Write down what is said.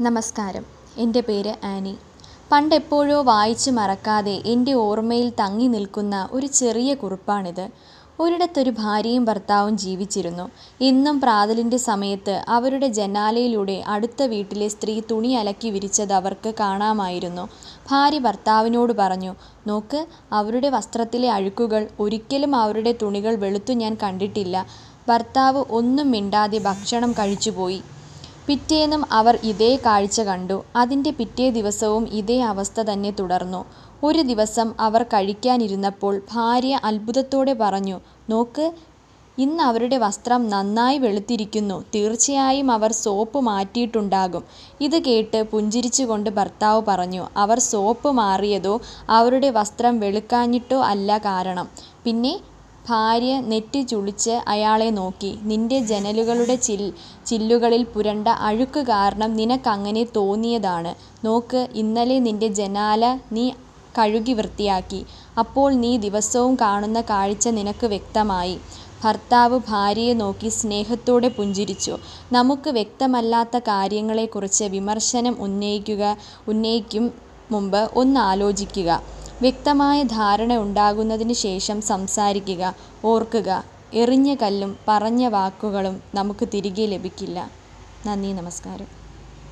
നമസ്കാരം. എന്റെ പേര് ആനി. പണ്ടെപ്പോഴോ വായിച്ച് മറക്കാതെ എന്റെ ഓർമ്മയിൽ തങ്ങി നിൽക്കുന്ന ഒരു ചെറിയ കുറിപ്പാണിത്. ഒരിടത്തൊരു ഭാര്യയും ഭർത്താവും ജീവിച്ചിരുന്നു. എന്നും പ്രാതലിന്റെ സമയത്ത് അവരുടെ ജനാലയിലൂടെ അടുത്ത വീട്ടിലെ സ്ത്രീ തുണി അലക്കി വിരിച്ചത് അവർക്ക് കാണാമായിരുന്നു. ഭാര്യ ഭർത്താവിനോട് പറഞ്ഞു നോക്ക് അവരുടെ വസ്ത്രത്തിലെ അഴുക്കുകൾ ഒരിക്കലും അവരുടെ തുണികൾ വെളുത്തു ഞാൻ കണ്ടിട്ടില്ല. ഭർത്താവ് ഒന്നും മിണ്ടാതെ ഭക്ഷണം കഴിച്ചുപോയി. പിറ്റേന്നും അവർ ഇതേ കാഴ്ച കണ്ടു. അതിന്റെ പിറ്റേ ദിവസവും ഇതേ അവസ്ഥ തന്നെ തുടർന്നു. ഒരു ദിവസം അവർ കഴിക്കാനിരുന്നപ്പോൾ ഭാര്യ അത്ഭുതത്തോടെ പറഞ്ഞു നോക്ക് ഇന്ന് അവരുടെ വസ്ത്രം നന്നായി വെളുത്തിരിക്കുന്നു. തീർച്ചയായും അവർ സോപ്പ് മാറ്റിയിട്ടുണ്ടാകും. ഇത് കേട്ട് പുഞ്ചിരിച്ചുകൊണ്ട് ഭർത്താവ് പറഞ്ഞു അവർ സോപ്പ് മാറിയതോ അവരുടെ വസ്ത്രം വെളുക്കാഞ്ഞിട്ടോ അല്ല കാരണം. പിന്നെ ഭാര്യ നെറ്റി ചുളിച്ച് അയാളെ നോക്കി. നിന്റെ ജനലുകളുടെ ചില്ലുകളിൽ പുരണ്ട അഴുക്ക് കാരണം നിനക്കങ്ങനെ തോന്നിയതാണ്. നോക്ക് ഇന്നലെ നിന്റെ ജനാല നീ കഴുകി വൃത്തിയാക്കി. അപ്പോൾ നീ ദിവസവും കാണുന്ന കാഴ്ച നിനക്ക് വ്യക്തമായി ഭർത്താവ് ഭാര്യയെ നോക്കി സ്നേഹത്തോടെ പുഞ്ചിരിച്ചു. നമുക്ക് വ്യക്തമല്ലാത്ത കാര്യങ്ങളെക്കുറിച്ച് വിമർശനം ഉന്നയിക്കുക ഉന്നയിക്കും മുമ്പ് ഒന്ന് ആലോചിക്കുക. വ്യക്തമായ ധാരണ ഉണ്ടാകുന്നതിന് ശേഷം സംസാരിക്കുക ഓർക്കുക എറിഞ്ഞ കല്ലും പറഞ്ഞ വാക്കുകളും നമുക്ക് തിരികെ ലഭിക്കില്ല. നന്ദി നമസ്കാരം.